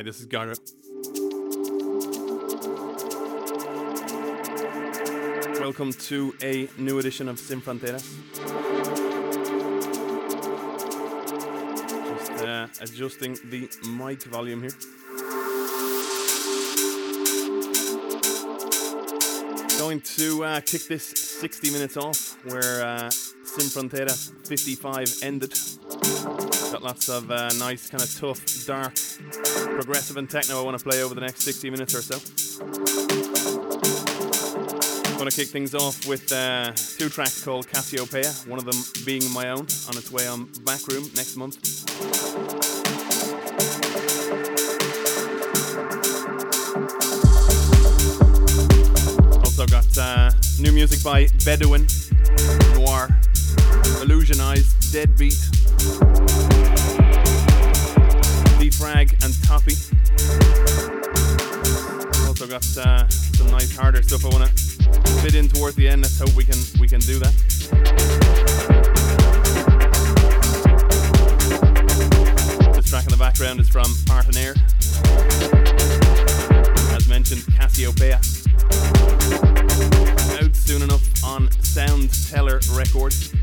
Hi, this is GuyRo. Welcome to a new edition of Sin Fronteras. Just uh, adjusting the mic volume here. Going to uh, kick this 60 minutes off where uh, Sin Fronteras 55 ended. Got lots of uh, nice, kind of tough, dark, progressive, and techno I want to play over the next 60 minutes or so. I going to kick things off with uh, two tracks called Cassiopeia, one of them being my own, on its way on Bakroom next month. Also got uh, new music by Bedouin, Noir, Illusionized, Deadbeat, D-phrag, and Toppy. Also got uh, some nice harder stuff I want to fit in towards the end. Let's hope we can we can do that. This track in the background is from Partenaire. As mentioned, Cassiopeia. Out soon enough on Sound Teller Records.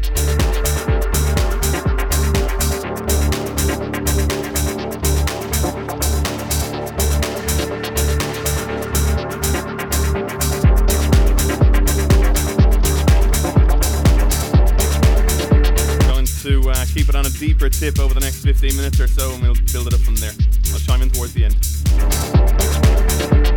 On a deeper tip over the next 15 minutes or so, and we'll build it up from there. I'll chime in towards the end.